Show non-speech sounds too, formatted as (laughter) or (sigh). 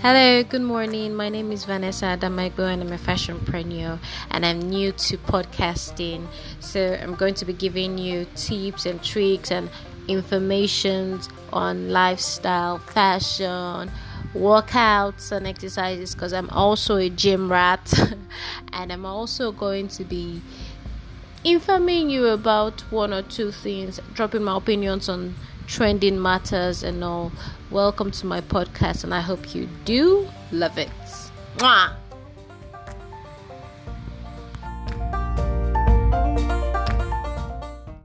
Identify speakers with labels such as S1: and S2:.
S1: Hello, good morning. My name is Vanessa Adamaigo and I'm a fashionpreneur and I'm new to podcasting. So I'm going to be giving you tips and tricks and information on lifestyle, fashion, workouts and exercises because I'm also a gym rat (laughs) and I'm also going to be informing you about one or two things, dropping my opinions on trending matters and all. Welcome to my podcast, and I hope you do love it. Mwah!